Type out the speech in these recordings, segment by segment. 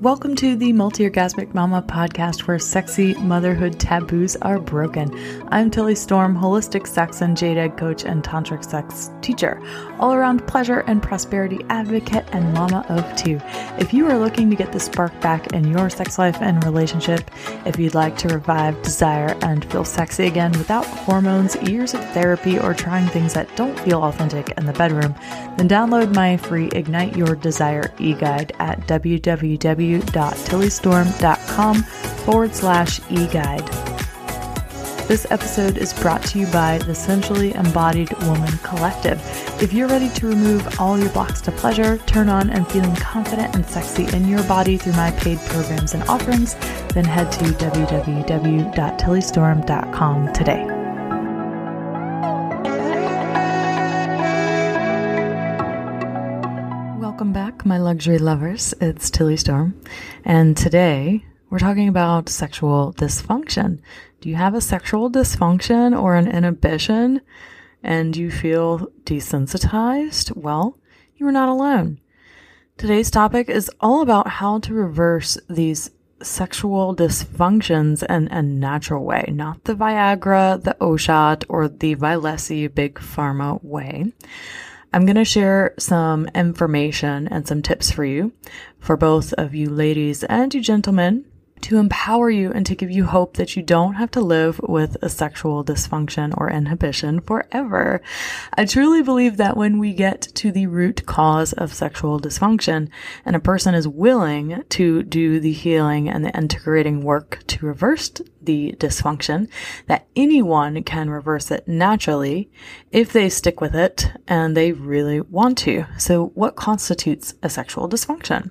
Welcome to the Multi Orgasmic Mama podcast where sexy motherhood taboos are broken. I'm Tilly Storm, holistic sex and jade egg coach and tantric sex teacher, all around pleasure and prosperity advocate and mama of two. If you are looking to get the spark back in your sex life and relationship, if you'd like to revive desire and feel sexy again without hormones, years of therapy, or trying things that don't feel authentic in the bedroom, then download my free Ignite Your Desire e guide at www www.tillystorm.com forward slash e-guide. This episode is brought to you by the Sensually Embodied Woman Collective. If you're ready to remove all your blocks to pleasure, turn on and feeling confident and sexy in your body through my paid programs and offerings, then head to www.tillystorm.com today. Welcome back, my luxury lovers. It's Tilly Storm. And today we're talking about sexual dysfunction. Do you have a sexual dysfunction or an inhibition and you feel desensitized? Well, you are not alone. Today's topic is all about how to reverse these sexual dysfunctions in a natural way, not the Viagra, the Oshot, or the Vyleesi big pharma way. I'm going to share some information and some tips for you, for both of you ladies and you gentlemen, to empower you and to give you hope that you don't have to live with a sexual dysfunction or inhibition forever. I truly believe that when we get to the root cause of sexual dysfunction and a person is willing to do the healing and the integrating work to reverse the dysfunction, that anyone can reverse it naturally if they stick with it and they really want to. So what constitutes a sexual dysfunction?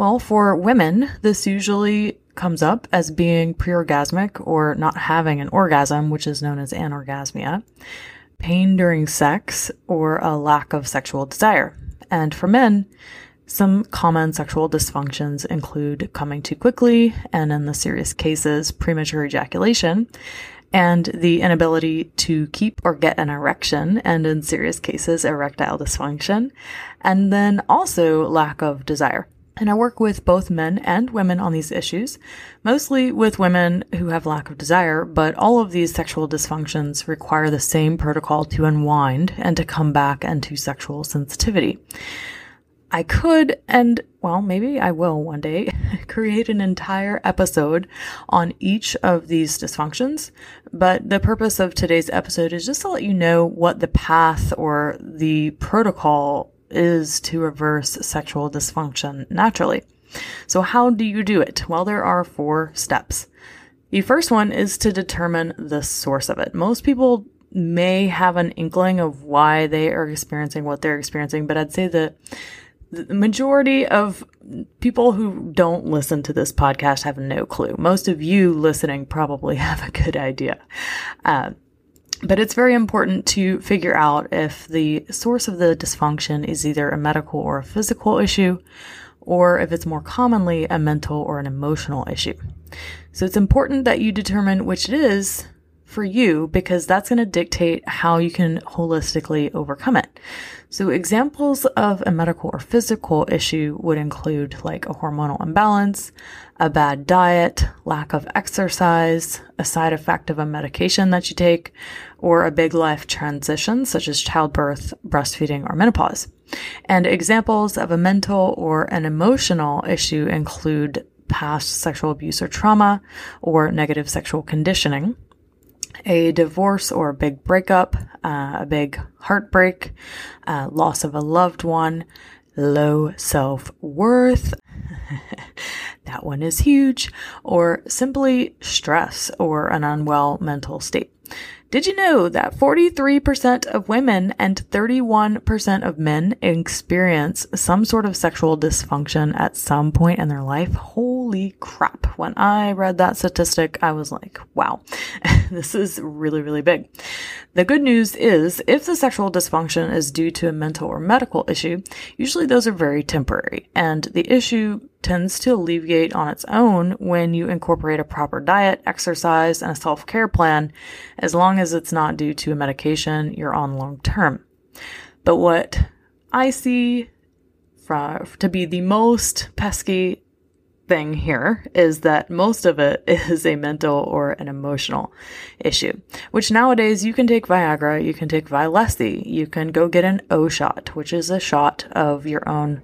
Well, for women, this usually comes up as being preorgasmic or not having an orgasm, which is known as anorgasmia, pain during sex, or a lack of sexual desire. And for men, some common sexual dysfunctions include coming too quickly, and in the serious cases, premature ejaculation, and the inability to keep or get an erection, and in serious cases, erectile dysfunction, and then also lack of desire. And I work with both men and women on these issues, mostly with women who have lack of desire, but all of these sexual dysfunctions require the same protocol to unwind and to come back into sexual sensitivity. I could, and well, maybe I will one day, create an entire episode on each of these dysfunctions. But the purpose of today's episode is just to let you know what the path or the protocol is to reverse sexual dysfunction naturally. So how do you do it? Well, there are four steps. The first one is to determine the source of it. Most people may have an inkling of why they are experiencing what they're experiencing, but I'd say that the majority of people who don't listen to this podcast have no clue. Most of you listening probably have a good idea. Uh, but it's very important to figure out if the source of the dysfunction is either a medical or a physical issue, or if it's more commonly a mental or an emotional issue. So it's important that you determine which it is for you because that's going to dictate how you can holistically overcome it. So examples of a medical or physical issue would include like a hormonal imbalance, a bad diet, lack of exercise, a side effect of a medication that you take, or a big life transition such as childbirth, breastfeeding, or menopause. And examples of a mental or an emotional issue include past sexual abuse or trauma or negative sexual conditioning a divorce or a big breakup, uh, a big heartbreak, uh, loss of a loved one, low self worth. that one is huge, or simply stress or an unwell mental state. Did you know that 43% of women and 31% of men experience some sort of sexual dysfunction at some point in their life? Holy crap. When I read that statistic, I was like, wow, this is really, really big. The good news is if the sexual dysfunction is due to a mental or medical issue, usually those are very temporary and the issue tends to alleviate on its own when you incorporate a proper diet, exercise, and a self care plan, as long as it's not due to a medication you're on long term. But what I see for, to be the most pesky thing here is that most of it is a mental or an emotional issue, which nowadays you can take Viagra, you can take Vyleesi, you can go get an O shot, which is a shot of your own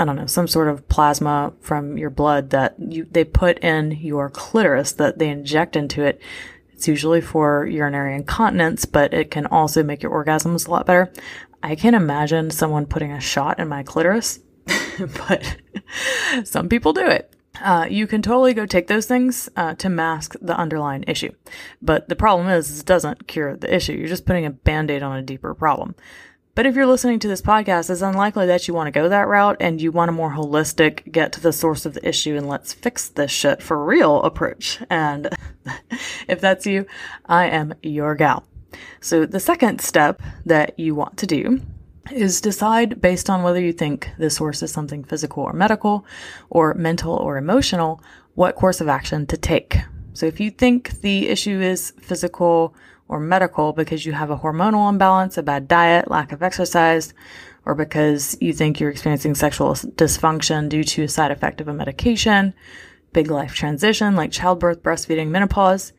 I don't know, some sort of plasma from your blood that you, they put in your clitoris that they inject into it. It's usually for urinary incontinence, but it can also make your orgasms a lot better. I can't imagine someone putting a shot in my clitoris, but some people do it. Uh, you can totally go take those things uh, to mask the underlying issue. But the problem is, is, it doesn't cure the issue. You're just putting a band aid on a deeper problem. But if you're listening to this podcast, it's unlikely that you want to go that route and you want a more holistic, get to the source of the issue and let's fix this shit for real approach. And if that's you, I am your gal. So the second step that you want to do is decide based on whether you think the source is something physical or medical or mental or emotional, what course of action to take. So if you think the issue is physical or medical because you have a hormonal imbalance, a bad diet, lack of exercise, or because you think you're experiencing sexual dysfunction due to a side effect of a medication, big life transition like childbirth, breastfeeding, menopause,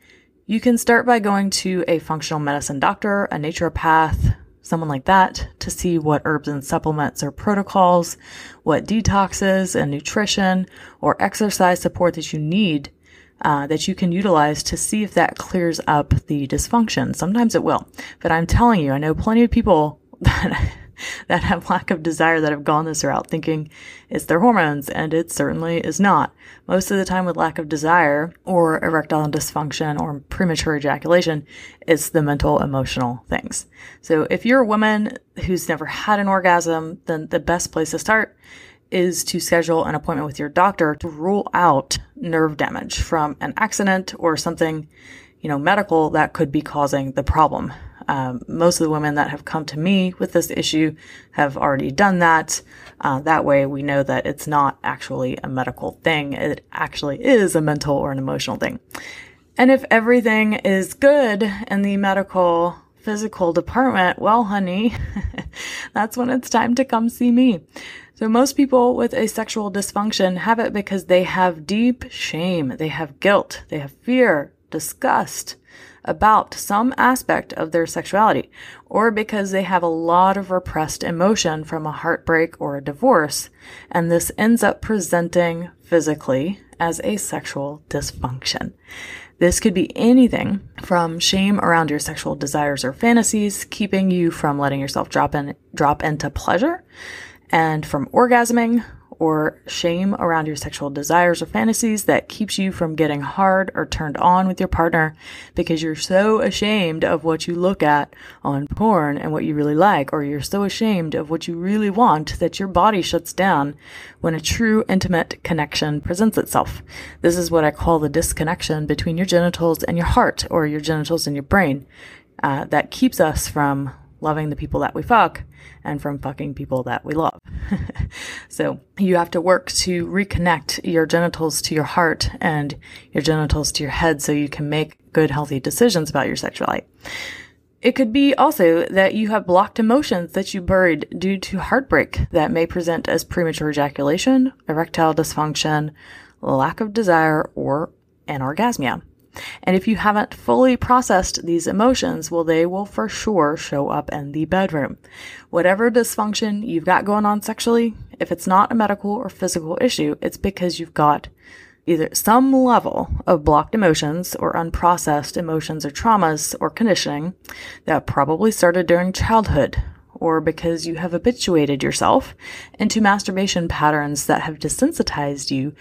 you can start by going to a functional medicine doctor, a naturopath, someone like that to see what herbs and supplements or protocols, what detoxes and nutrition or exercise support that you need uh, that you can utilize to see if that clears up the dysfunction. Sometimes it will, but I'm telling you, I know plenty of people that that have lack of desire that have gone this route thinking it's their hormones and it certainly is not. Most of the time with lack of desire or erectile dysfunction or premature ejaculation, it's the mental emotional things. So if you're a woman who's never had an orgasm, then the best place to start is to schedule an appointment with your doctor to rule out nerve damage from an accident or something, you know, medical that could be causing the problem. Um, most of the women that have come to me with this issue have already done that. Uh, that way, we know that it's not actually a medical thing. It actually is a mental or an emotional thing. And if everything is good in the medical physical department, well, honey, that's when it's time to come see me. So most people with a sexual dysfunction have it because they have deep shame, they have guilt, they have fear, disgust about some aspect of their sexuality, or because they have a lot of repressed emotion from a heartbreak or a divorce, and this ends up presenting physically as a sexual dysfunction. This could be anything from shame around your sexual desires or fantasies, keeping you from letting yourself drop in, drop into pleasure, and from orgasming or shame around your sexual desires or fantasies that keeps you from getting hard or turned on with your partner because you're so ashamed of what you look at on porn and what you really like, or you're so ashamed of what you really want that your body shuts down when a true intimate connection presents itself. This is what I call the disconnection between your genitals and your heart or your genitals and your brain. Uh, that keeps us from loving the people that we fuck and from fucking people that we love. so you have to work to reconnect your genitals to your heart and your genitals to your head so you can make good, healthy decisions about your sexuality. It could be also that you have blocked emotions that you buried due to heartbreak that may present as premature ejaculation, erectile dysfunction, lack of desire, or anorgasmia. And if you haven't fully processed these emotions, well, they will for sure show up in the bedroom. Whatever dysfunction you've got going on sexually, if it's not a medical or physical issue, it's because you've got either some level of blocked emotions or unprocessed emotions or traumas or conditioning that probably started during childhood or because you have habituated yourself into masturbation patterns that have desensitized you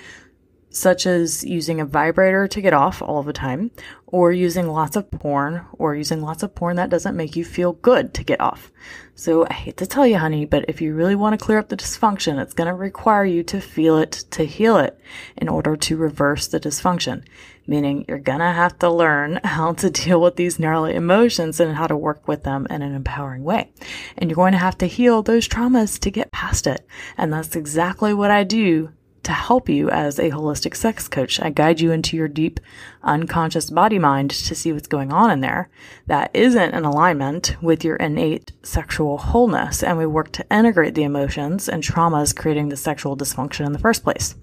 such as using a vibrator to get off all the time, or using lots of porn, or using lots of porn that doesn't make you feel good to get off. So I hate to tell you, honey, but if you really want to clear up the dysfunction, it's going to require you to feel it to heal it in order to reverse the dysfunction. Meaning you're going to have to learn how to deal with these gnarly emotions and how to work with them in an empowering way. And you're going to have to heal those traumas to get past it. And that's exactly what I do to help you as a holistic sex coach. I guide you into your deep unconscious body mind to see what's going on in there that isn't in alignment with your innate sexual wholeness. And we work to integrate the emotions and traumas creating the sexual dysfunction in the first place.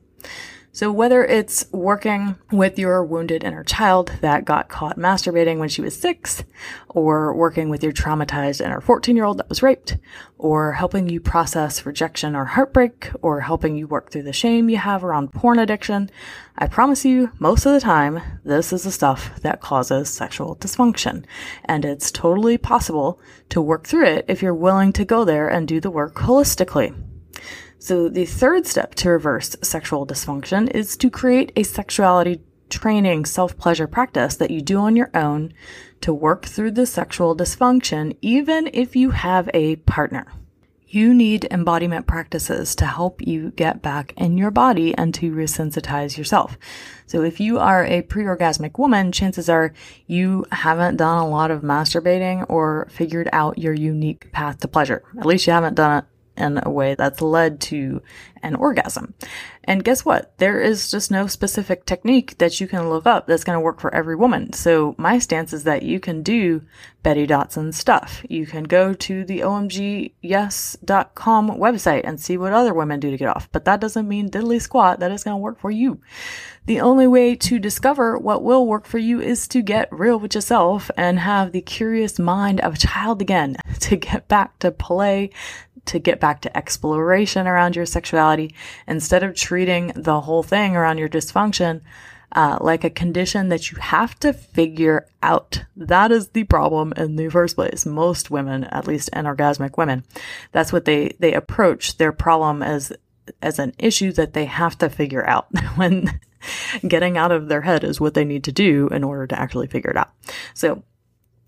So, whether it's working with your wounded inner child that got caught masturbating when she was six, or working with your traumatized inner 14 year old that was raped, or helping you process rejection or heartbreak, or helping you work through the shame you have around porn addiction, I promise you, most of the time, this is the stuff that causes sexual dysfunction. And it's totally possible to work through it if you're willing to go there and do the work holistically. So the third step to reverse sexual dysfunction is to create a sexuality training self pleasure practice that you do on your own to work through the sexual dysfunction, even if you have a partner. You need embodiment practices to help you get back in your body and to resensitize yourself. So if you are a pre-orgasmic woman, chances are you haven't done a lot of masturbating or figured out your unique path to pleasure. At least you haven't done it in a way that's led to an orgasm. And guess what? There is just no specific technique that you can look up that's going to work for every woman. So my stance is that you can do Betty Dodson stuff. You can go to the omgyes.com website and see what other women do to get off. But that doesn't mean diddly squat that is going to work for you. The only way to discover what will work for you is to get real with yourself and have the curious mind of a child again to get back to play to get back to exploration around your sexuality instead of treating the whole thing around your dysfunction uh, like a condition that you have to figure out. That is the problem in the first place. Most women, at least anorgasmic women, that's what they, they approach their problem as, as an issue that they have to figure out when getting out of their head is what they need to do in order to actually figure it out. So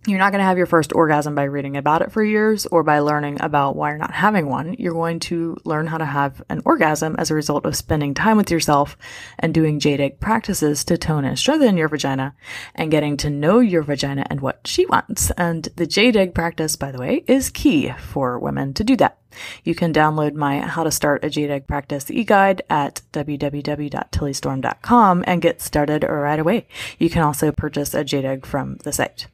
you're not going to have your first orgasm by reading about it for years or by learning about why you're not having one. You're going to learn how to have an orgasm as a result of spending time with yourself and doing egg practices to tone and strengthen your vagina and getting to know your vagina and what she wants. And the egg practice, by the way, is key for women to do that. You can download my How to Start a Egg Practice e-guide at www.tillystorm.com and get started right away. You can also purchase a egg from the site.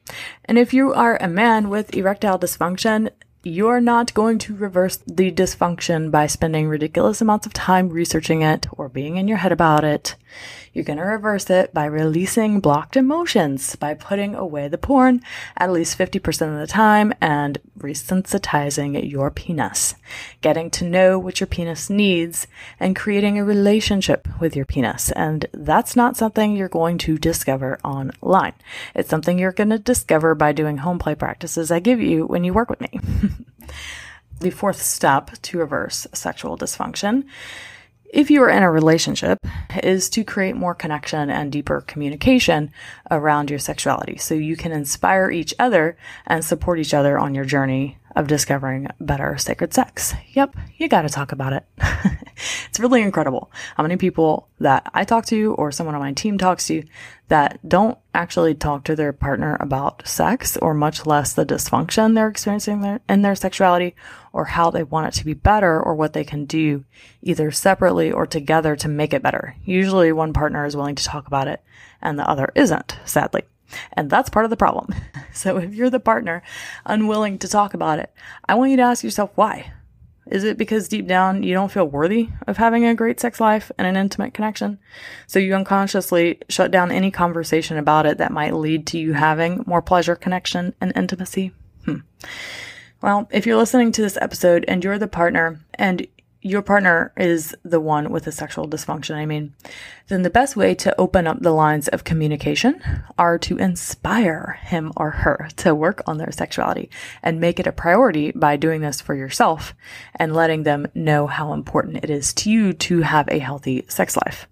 And if you are a man with erectile dysfunction, you're not going to reverse the dysfunction by spending ridiculous amounts of time researching it or being in your head about it. You're going to reverse it by releasing blocked emotions, by putting away the porn at least 50% of the time and resensitizing your penis, getting to know what your penis needs and creating a relationship with your penis. And that's not something you're going to discover online. It's something you're going to discover by doing home play practices I give you when you work with me. the fourth step to reverse sexual dysfunction if you are in a relationship, is to create more connection and deeper communication around your sexuality. So you can inspire each other and support each other on your journey of discovering better sacred sex. Yep, you gotta talk about it. it's really incredible how many people that I talk to or someone on my team talks to that don't actually talk to their partner about sex or much less the dysfunction they're experiencing in their sexuality or how they want it to be better or what they can do either separately or together to make it better. Usually one partner is willing to talk about it and the other isn't, sadly. And that's part of the problem. So if you're the partner unwilling to talk about it, I want you to ask yourself why. Is it because deep down you don't feel worthy of having a great sex life and an intimate connection? So you unconsciously shut down any conversation about it that might lead to you having more pleasure, connection, and intimacy? Hmm. Well, if you're listening to this episode and you're the partner and your partner is the one with a sexual dysfunction, I mean, then the best way to open up the lines of communication are to inspire him or her to work on their sexuality and make it a priority by doing this for yourself and letting them know how important it is to you to have a healthy sex life.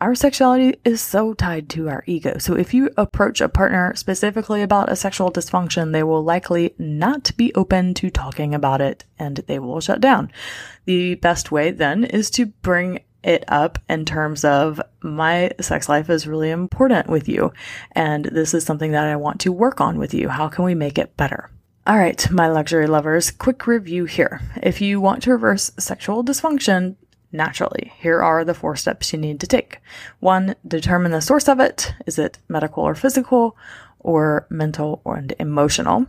Our sexuality is so tied to our ego. So if you approach a partner specifically about a sexual dysfunction, they will likely not be open to talking about it and they will shut down. The best way then is to bring it up in terms of my sex life is really important with you. And this is something that I want to work on with you. How can we make it better? All right, my luxury lovers, quick review here. If you want to reverse sexual dysfunction, naturally. Here are the four steps you need to take. One, determine the source of it. Is it medical or physical or mental and emotional?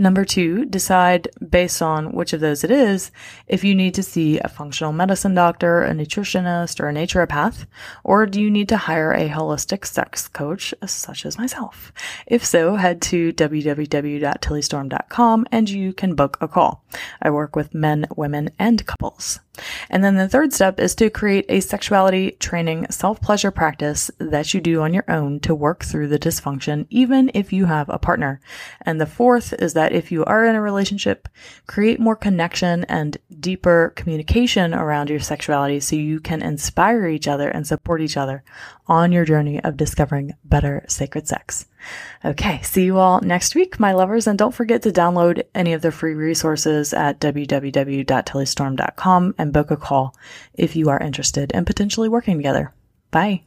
Number two, decide based on which of those it is if you need to see a functional medicine doctor, a nutritionist, or a naturopath, or do you need to hire a holistic sex coach such as myself? If so, head to www.tillystorm.com and you can book a call. I work with men, women, and couples. And then the third step is to create a sexuality training self pleasure practice that you do on your own to work through the dysfunction, even if you have a partner. And the fourth is that if you are in a relationship, create more connection and deeper communication around your sexuality so you can inspire each other and support each other on your journey of discovering better sacred sex. Okay, see you all next week, my lovers, and don't forget to download any of the free resources at www.tillystorm.com and book a call if you are interested in potentially working together. Bye.